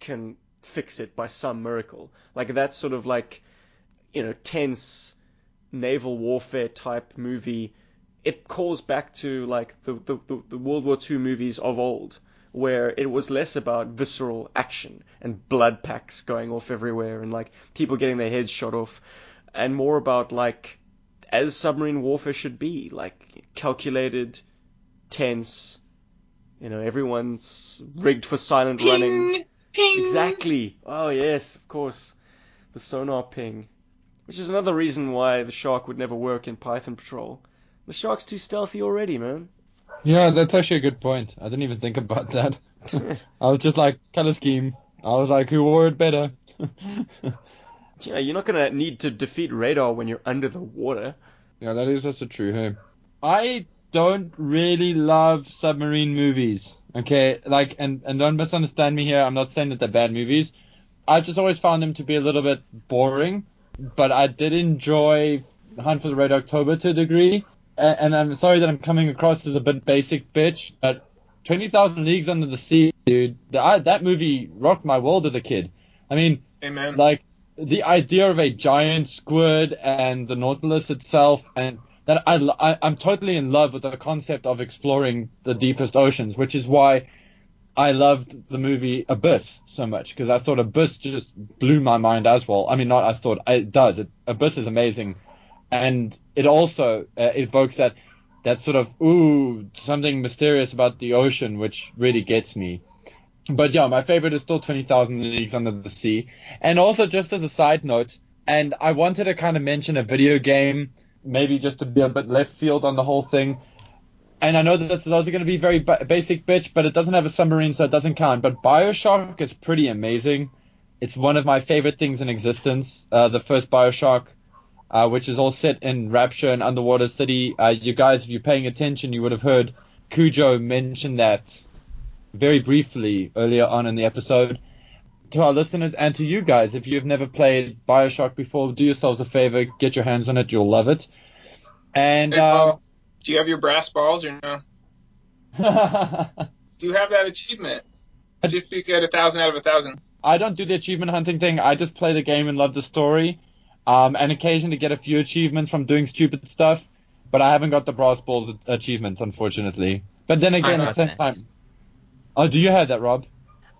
can fix it by some miracle. Like that sort of like, you know, tense naval warfare type movie it calls back to like the, the, the, World War II movies of old, where it was less about visceral action and blood packs going off everywhere and like people getting their heads shot off, and more about like as submarine warfare should be, like calculated, tense. You know, everyone's rigged for silent running. Ping, ping. Exactly. Oh yes, of course. The sonar ping. Which is another reason why the shark would never work in Python Patrol. The shark's too stealthy already, man. Yeah, that's actually a good point. I didn't even think about that. I was just like, color scheme. I was like, who wore it better? Know, you're not gonna need to defeat radar when you're under the water. Yeah, that is that's a true. Hey, I don't really love submarine movies. Okay, like, and and don't misunderstand me here. I'm not saying that they're bad movies. I've just always found them to be a little bit boring. But I did enjoy Hunt for the Red October to a degree. And, I'm sorry that I'm coming across as a bit basic bitch, but 20,000 Leagues Under the Sea, dude, the, I, that movie rocked my world as a kid. I mean, Amen. like the idea of a giant squid and the Nautilus itself, and that I, I I'm totally in love with the concept of exploring the deepest oceans, which is why I loved the movie Abyss so much because I thought Abyss just blew my mind as well. I mean, not I thought it does. It, Abyss is amazing, and it also uh, evokes that that sort of ooh something mysterious about the ocean, which really gets me. But yeah, my favorite is still 20,000 Leagues Under the Sea. And also, just as a side note, and I wanted to kind of mention a video game, maybe just to be a bit left field on the whole thing. And I know that this is also going to be very basic bitch, but it doesn't have a submarine, so it doesn't count. But Bioshock is pretty amazing. It's one of my favorite things in existence. Uh, the first Bioshock, uh, which is all set in Rapture and Underwater City. Uh, you guys, if you're paying attention, you would have heard Cujo mention that very briefly earlier on in the episode. To our listeners and to you guys, if you've never played Bioshock before, do yourselves a favor, get your hands on it, you'll love it. And Hey, uh, do you have your brass balls or no? Do you have that achievement? As if you get a thousand out of a thousand. I don't do the achievement hunting thing. I just play the game and love the story, um, and occasionally get a few achievements from doing stupid stuff. But I haven't got the brass balls achievements, unfortunately. But then again, at the same that. time. Oh, do you have that, Rob?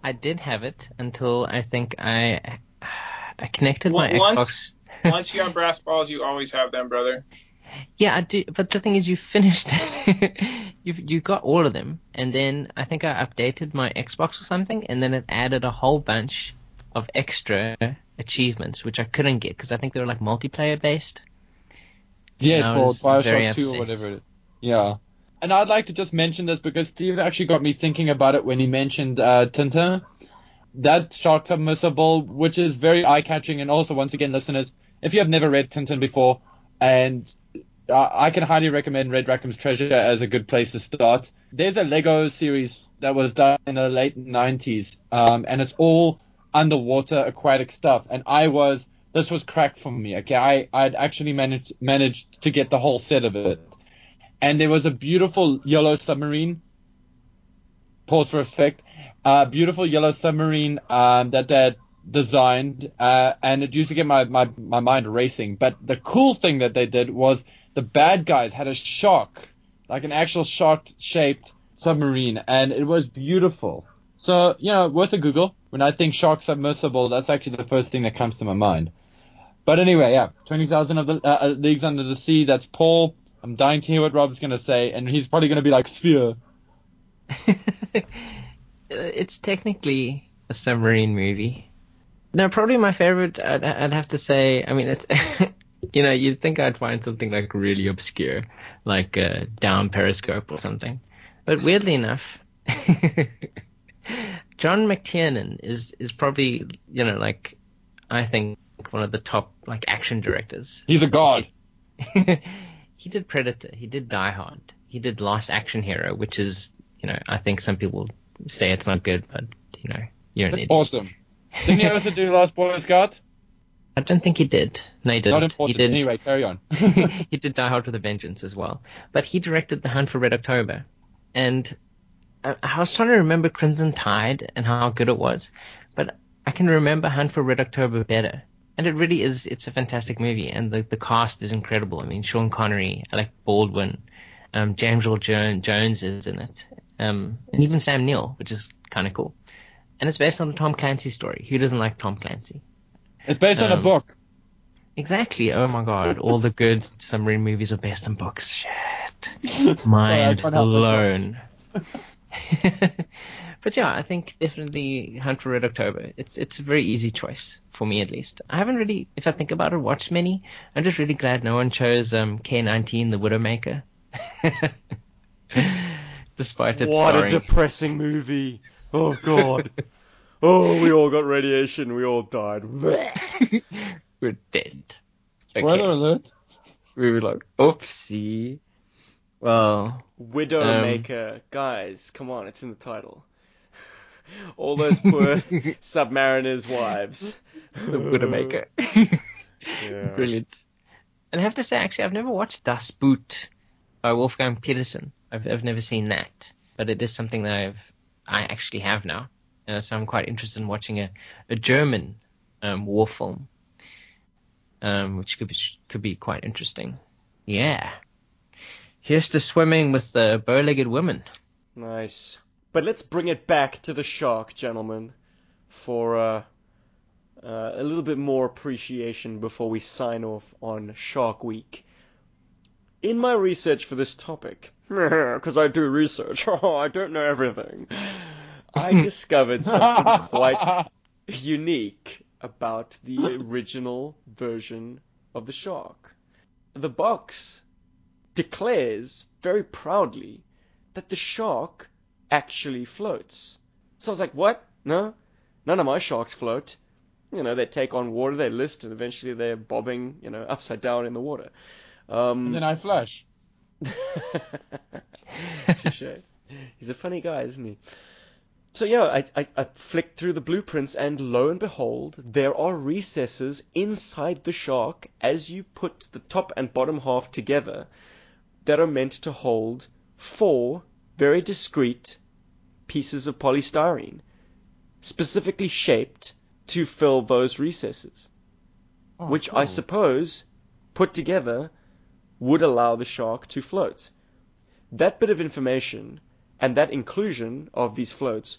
I did have it until I think I I connected my Once- Xbox. Once you have brass balls, you always have them, brother. Yeah, I do. But the thing is, you finished it. you you got all of them, and then I think I updated my Xbox or something, and then it added a whole bunch of extra achievements, which I couldn't get because I think they were like multiplayer based. Yes, for Bioshock 2 or whatever. Yeah. And I'd like to just mention this because Steve actually got me thinking about it when he mentioned uh, Tintin. That shark submersible, which is very eye catching, and also, once again, listeners, if you have never read Tintin before, and uh, I can highly recommend Red Rackham's Treasure as a good place to start. There's a Lego series that was done in the late 90s, um, and it's all underwater aquatic stuff. And I was, this was crack for me. Okay, I I'd actually managed managed to get the whole set of it, and there was a beautiful yellow submarine. Pause for effect. Uh, beautiful yellow submarine um, that they designed, uh, and it used to get my, my, my mind racing. But the cool thing that they did was the bad guys had a shark, like an actual shark-shaped submarine, and it was beautiful. So, you know, worth a Google. When I think shark submersible, that's actually the first thing that comes to my mind. But anyway, yeah, 20,000 of the uh, uh, leagues under the sea. That's Paul. I'm dying to hear what Rob's gonna say, and he's probably gonna be like Sphere. it's technically a submarine movie. No, probably my favorite. I'd, I'd have to say. I mean, it's you know you'd think I'd find something like really obscure, like uh, Down Periscope or something. But weirdly enough, John McTiernan is is probably you know like I think one of the top like action directors. He's a god. he did Predator. He did Die Hard. He did Last Action Hero, which is you know I think some people say it's not good, but you know you're an That's idiot. awesome. Didn't he also do Last Boy Scout? I don't think he did. No, he didn't. He important. did. Anyway, carry on. he did Die Hard with a Vengeance as well. But he directed The Hunt for Red October. And I, was trying to remember Crimson Tide and how good it was. But I can remember Hunt for Red October better. And it really is, it's a fantastic movie. And the, the cast is incredible. I mean, Sean Connery, Alec Baldwin, um, James Earl Jones is in it. Um, and even Sam Neill, which is kind of cool. And it's based on a Tom Clancy story. Who doesn't like Tom Clancy? It's based on a Um, book. Exactly. Oh my god. All the good submarine movies are based on books. Shit. Sorry, Mind myself. blown. but yeah, I think definitely Hunt for Red October. It's it's a very easy choice for me at least. I haven't really, if I think about it, watched many. I'm just really glad no one chose um, K19, the Widowmaker. Despite it What a depressing movie. Oh god. oh, we all got radiation. We all died. We're dead. Spoiler alert. we were like, oopsie. Well, Widowmaker, guys, come on, it's in the title. All those poor submariners' wives. the Widowmaker. Yeah. Brilliant. And I have to say, actually, I've never watched Das Boot by Wolfgang Petersen. I've, I've never seen that, but it is something that I've I actually have now. Uh, so I'm quite interested in watching a, a German um, war film, um, which could be could be quite interesting. Yeah. Here's to swimming with the bow-legged women. Nice. But let's bring it back to the shark, gentlemen, for uh, uh, a little bit more appreciation before we sign off on Shark Week. In my research for this topic, because I do research, I don't know everything, I discovered something quite unique about the original version of the shark. The box declares very proudly that the shark actually floats. So I was like, what? No? None of my sharks float. You know, they take on water, they list, and eventually they're bobbing, you know, upside down in the water. Um, And then I flash. Touche. He's a funny guy, isn't he? So yeah, I, I, I flicked through the blueprints, and lo and behold, there are recesses inside the shark as you put the top and bottom half together that are meant to hold four very discrete pieces of polystyrene, specifically shaped to fill those recesses, Oh, which I suppose, put together, would allow the shark to float. That bit of information and that inclusion of these floats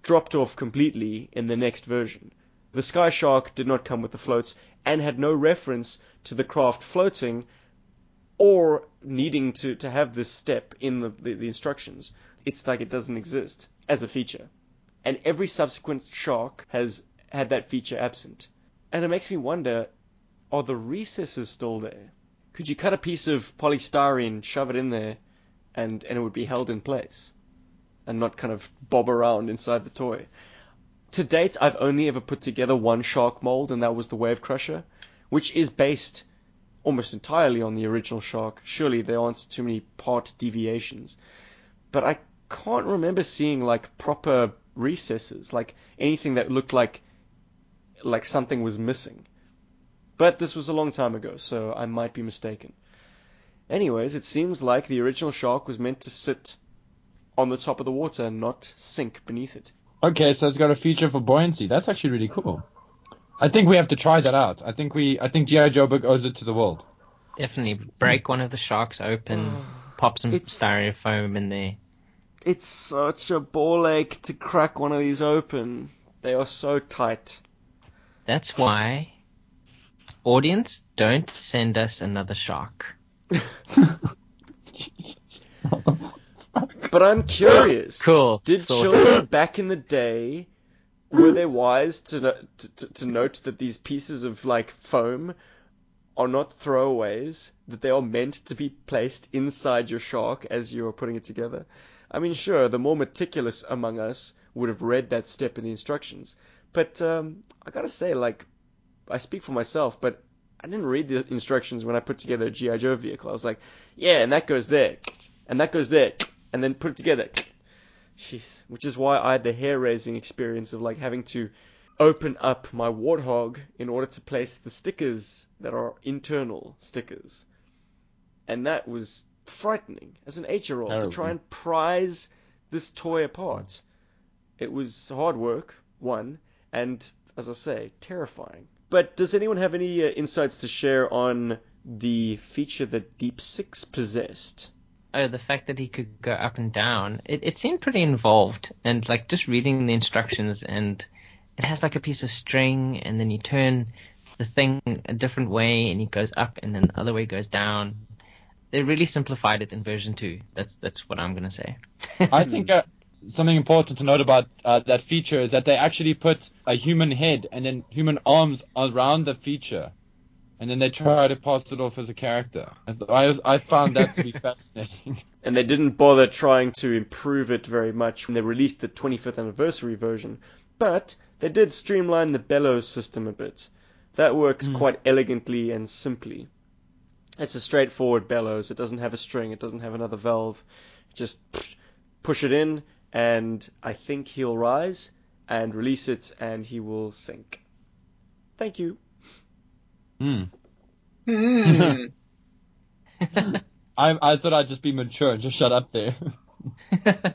dropped off completely in the next version. The Sky Shark did not come with the floats and had no reference to the craft floating or needing to, to have this step in the, the, the instructions. It's like it doesn't exist as a feature. And every subsequent shark has had that feature absent. And it makes me wonder are the recesses still there? Could you cut a piece of polystyrene, shove it in there, and, and it would be held in place? And not kind of bob around inside the toy. To date, I've only ever put together one shark mold, and that was the Wave Crusher, which is based almost entirely on the original shark. Surely there aren't too many part deviations. But I can't remember seeing like proper recesses, like anything that looked like like something was missing. But this was a long time ago, so I might be mistaken. Anyways, it seems like the original shark was meant to sit on the top of the water and not sink beneath it. Okay, so it's got a feature for buoyancy. That's actually really cool. I think we have to try that out. I think we, I think GI Joeberg owes it to the world. Definitely break one of the sharks open, pop some It's- styrofoam in there. It's such a ball ache to crack one of these open. They are so tight. That's why, audience, don't send us another shark. But I'm curious. Cool. Did Sorted. children back in the day were they wise to, no- to to to note that these pieces of like foam are not throwaways? That they are meant to be placed inside your shark as you are putting it together. I mean, sure, the more meticulous among us would have read that step in the instructions, but um, I gotta say, like, I speak for myself, but I didn't read the instructions when I put together a GI Joe vehicle. I was like, yeah, and that goes there, and that goes there, and then put it together. Jeez. Which is why I had the hair raising experience of like having to open up my warthog in order to place the stickers that are internal stickers. And that was frightening as an eight year old to try and prize this toy apart. It was hard work, one, and as I say, terrifying. But does anyone have any uh, insights to share on the feature that Deep Six possessed? Oh, the fact that he could go up and down, it, it seemed pretty involved. And like just reading the instructions, and it has like a piece of string, and then you turn the thing a different way, and it goes up, and then the other way goes down. They really simplified it in version two. That's that's what I'm gonna say. I think uh, something important to note about uh, that feature is that they actually put a human head and then human arms around the feature, and then they try to pass it off as a character. I I found that to be fascinating. and they didn't bother trying to improve it very much when they released the 25th anniversary version. But they did streamline the bellows system a bit. That works hmm. quite elegantly and simply. It's a straightforward bellows. It doesn't have a string. It doesn't have another valve. Just push it in, and I think he'll rise and release it, and he will sink. Thank you. Hmm. Hmm. I I thought I'd just be mature and just shut up there.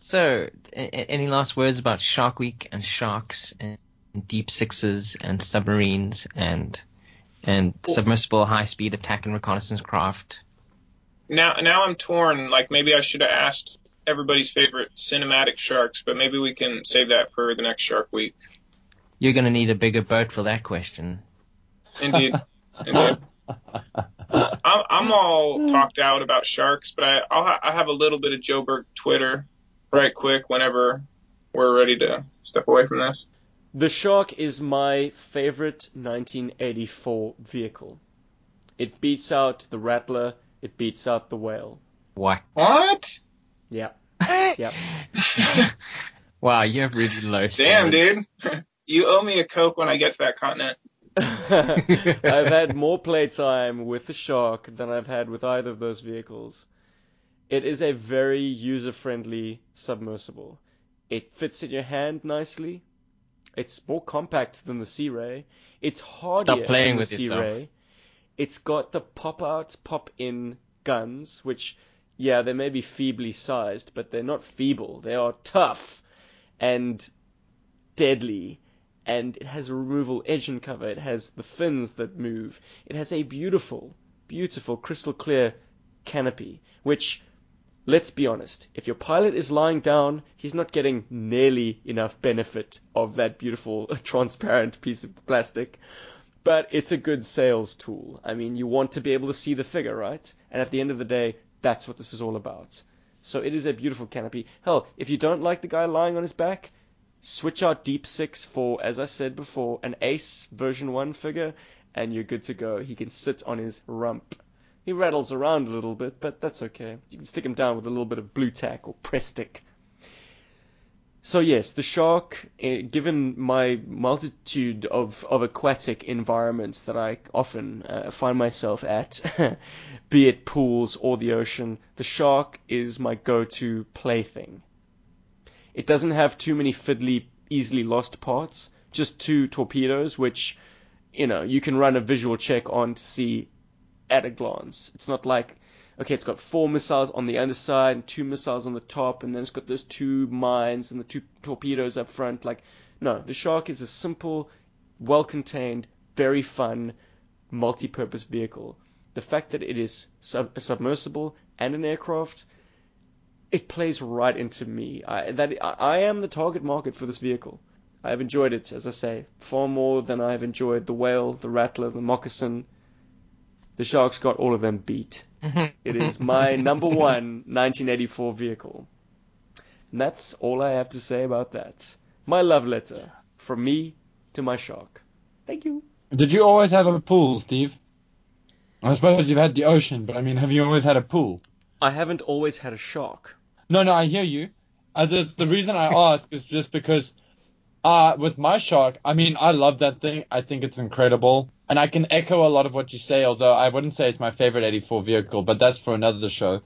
so, a- a- any last words about Shark Week and sharks and deep sixes and submarines and and submersible high speed attack and reconnaissance craft? now, now I'm torn. Like maybe I should have asked everybody's favorite cinematic sharks, but maybe we can save that for the next Shark Week. You're going to need a bigger boat for that question. Indeed. Indeed. I'm, I'm all talked out about sharks, but I I'll ha- I have a little bit of Joeberg Twitter right quick whenever we're ready to step away from this. The Shark is my favorite 1984 vehicle. It beats out the Rattler. It beats out the Whale. What? What? Yeah. Yep. wow, you have really low Standards. Damn, dude. you owe me a Coke when I get to that continent. I've had more playtime with the Shark than I've had with either of those vehicles. It is a very user-friendly submersible. It fits in your hand nicely. It's more compact than the Sea Ray. It's hardier playing than the with Sea yourself. Ray. It's got the pop-out, pop-in guns, which, yeah, they may be feebly sized, but they're not feeble. They are tough and deadly and it has a removal engine cover. It has the fins that move. It has a beautiful, beautiful crystal clear canopy, which, let's be honest, if your pilot is lying down, he's not getting nearly enough benefit of that beautiful transparent piece of plastic. But it's a good sales tool. I mean, you want to be able to see the figure, right? And at the end of the day, that's what this is all about. So it is a beautiful canopy. Hell, if you don't like the guy lying on his back, switch out Deep Six for, as I said before, an Ace version 1 figure, and you're good to go. He can sit on his rump. He rattles around a little bit, but that's okay. You can stick him down with a little bit of Blu Tack or press stick. So yes, the shark, eh, given my multitude of, of aquatic environments that I often uh, find myself at, be it pools or the ocean, the shark is my go-to plaything. It doesn't have too many fiddly, easily lost parts. Just two torpedoes, which, you know, you can run a visual check on to see at a glance. It's not like, okay, it's got four missiles on the underside and two missiles on the top, and then it's got those two mines and the two torpedoes up front. Like, no, the Shark is a simple, well-contained, very fun, multi-purpose vehicle. The fact that it is sub- submersible and an aircraft it plays right into me. I, that I, I am the target market for this vehicle. I have enjoyed it, as I say, far more than I have enjoyed the whale, the rattler, the moccasin. The sharks got all of them beat. It is my number one 1984 vehicle. And that's all I have to say about that. My love letter from me to my shark. Thank you. Did you always have a pool, Steve? I suppose you've had the ocean, but I mean, have you always had a pool? I haven't always had a shark. No, no, I hear you. Uh, the the reason I ask is just because, uh, with my shark, I mean, I love that thing. I think it's incredible, and I can echo a lot of what you say. Although I wouldn't say it's my favorite 84 vehicle, but that's for another show.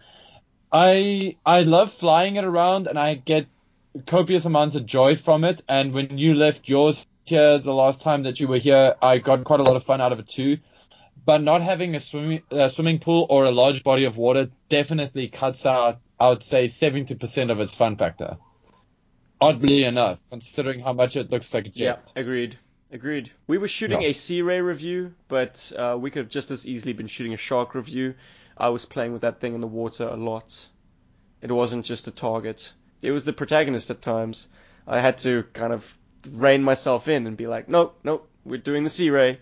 I I love flying it around, and I get copious amounts of joy from it. And when you left yours here the last time that you were here, I got quite a lot of fun out of it too. But not having a swimming uh, swimming pool or a large body of water definitely cuts out, I would say, 70% of its fun factor. Oddly enough, considering how much it looks like a jet. Yeah, agreed. Agreed. We were shooting Yeah. a Sea Ray review, but uh, we could have just as easily been shooting a Shark review. I was playing with that thing in the water a lot. It wasn't just a target. It was the protagonist at times. I had to kind of rein myself in and be like, nope, nope, we're doing the Sea Ray.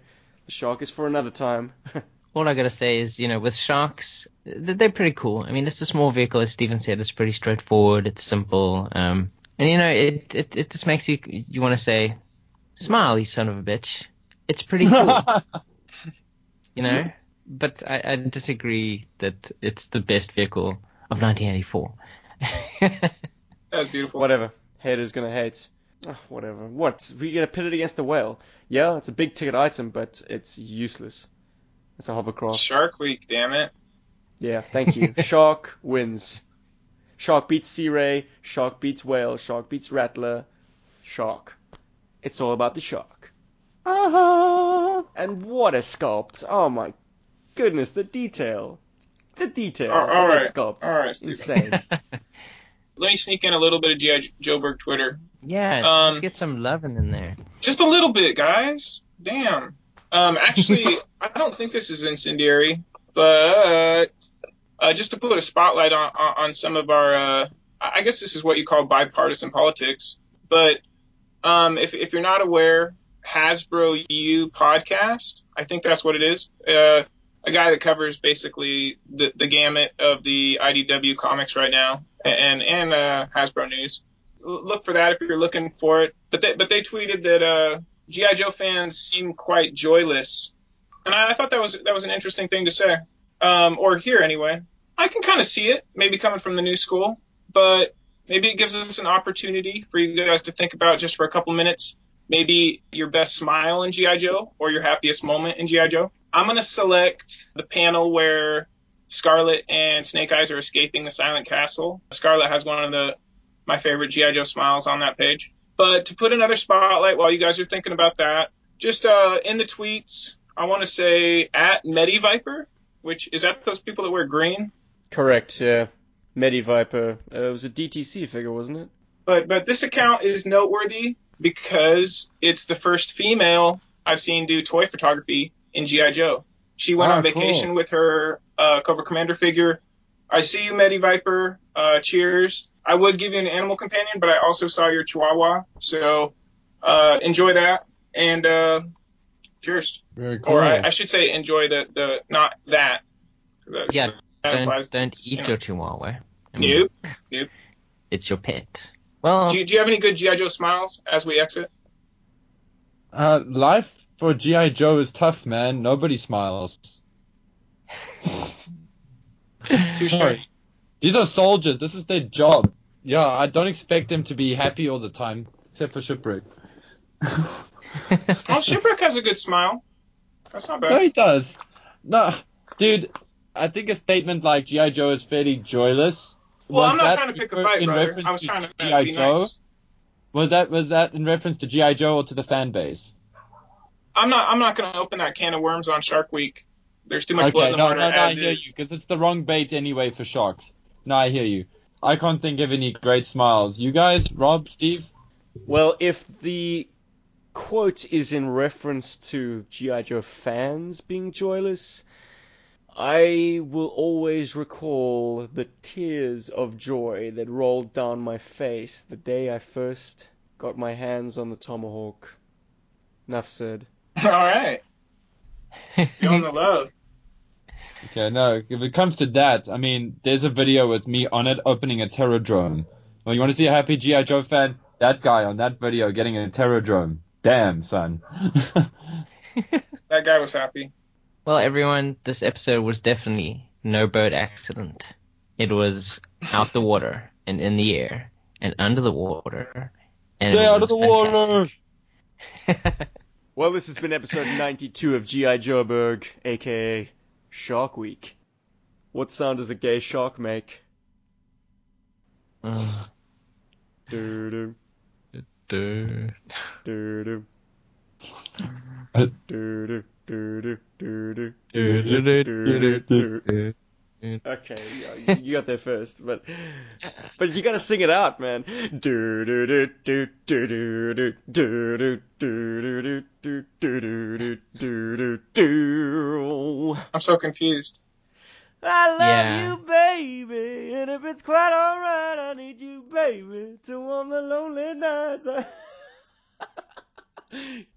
The Shark is for another time. All I gotta say is, you know, with sharks, they're pretty cool. I mean, it's a small vehicle, as Steven said. It's pretty straightforward. It's simple. Um, and you know, it it, it just makes you you want to say, smile, you son of a bitch. It's pretty cool, you know. But I, I disagree that it's the best vehicle of 1984. That was beautiful. whatever. Haters gonna hate. Ah, whatever. What? We're gonna pit it against the whale. Yeah, it's a big ticket item, but it's useless. It's a hovercraft. Shark Week, damn it. Yeah, thank you. Shark wins. Shark beats Sea Ray. Shark beats Whale. Shark beats Rattler. Shark. It's all about the shark. And what a sculpt! Oh my goodness, the detail. The detail All- all of that sculpt. All right, Steven. Insane. Let me sneak in a little bit of G.I. Joeberg Twitter. Yeah, Um, let's get some loving in there. Just a little bit, guys. Damn. Um, actually, I don't think this is incendiary, but uh, just to put a spotlight on, on, some of our, uh, I guess this is what you call bipartisan politics. But um, if, if you're not aware, Hasbro U podcast, I think that's what it is. Uh, a guy that covers basically the, the gamut of the IDW comics right now and and uh, Hasbro news. Look for that if you're looking for it. But they, but they tweeted that uh, GI Joe fans seem quite joyless, and I, I thought that was that was an interesting thing to say, um, or hear anyway. I can kind of see it, maybe coming from the new school, but maybe it gives us an opportunity for you guys to think about just for a couple minutes, maybe your best smile in GI Joe or your happiest moment in GI Joe. I'm gonna select the panel where Scarlett and Snake Eyes are escaping the Silent Castle. Scarlett has one of the my favorite GI Joe smiles on that page. But to put another spotlight while you guys are thinking about that, just uh, in the tweets, I want to say at Mediviper, which is that those people that wear green. Correct, yeah. Mediviper. Uh, it was a DTC figure, wasn't it? But but this account is noteworthy because it's the first female I've seen do toy photography in GI Joe. She went Ah, on vacation cool. with her uh, Cobra Commander figure. I see you, Mediviper. Uh, cheers. I would give you an animal companion, but I also saw your Chihuahua. So uh, enjoy that and uh, cheers. Very cool. Or I, I should say enjoy the the not that. That- Yeah, that Don't implies- don't you eat know. your chihuahua. I mean, Nope. Nope. It's your pet. Well, Do you, do you have any good GI Joe smiles as we exit? Uh, life for GI Joe is tough, man. Nobody smiles. Touche. Sorry. These are soldiers. This is their job. Yeah, I don't expect them to be happy all the time, except for shipwreck. Oh, well, Shipwreck has a good smile. That's not bad. No, he does. No, dude. I think a statement like GI Joe is fairly joyless. Well, was I'm not trying to pick a fight, brother. I was trying to uh, GI be Joe? nice. Was that was that in reference to GI Joe or to the fan base? I'm not. I'm not going to open that can of worms on Shark Week. There's too much blood in the no, water no, no, I hear is. you because it's the wrong bait anyway for sharks. No, I hear you. I can't think of any great smiles. You guys, Rob, Steve. Well, if the quote is in reference to G.I. Joe fans being joyless, I will always recall the tears of joy that rolled down my face the day I first got my hands on the tomahawk. Enough said. All right. Feeling the love. Okay, no, if it comes to that, I mean, there's a video with me on it opening a Terrordrome. Well, you want to see a happy G.I. Joe fan? That guy on that video getting a Terrordrome. Damn, son. That guy was happy. well, everyone, this episode was definitely no boat accident. It was out the water and in the air and under the water. And Stay out of was the water! Well, this has been episode 92 of G.I. Joeberg, aka Shark Week. What sound does a gay shark make? Doo-doo, Duh. doo-doo. Uh, Doo-doo, doo-doo, doo-doo, Doo-doo, doo-doo, doo-doo. doo-doo. Okay, yeah, you got there first, but but you gotta sing it out, man. Do do do do do do do do do do do do do do do do do. I'm so confused. I love Yeah. you, baby, and if it's quite alright, I need you, baby, to warm the lonely nights.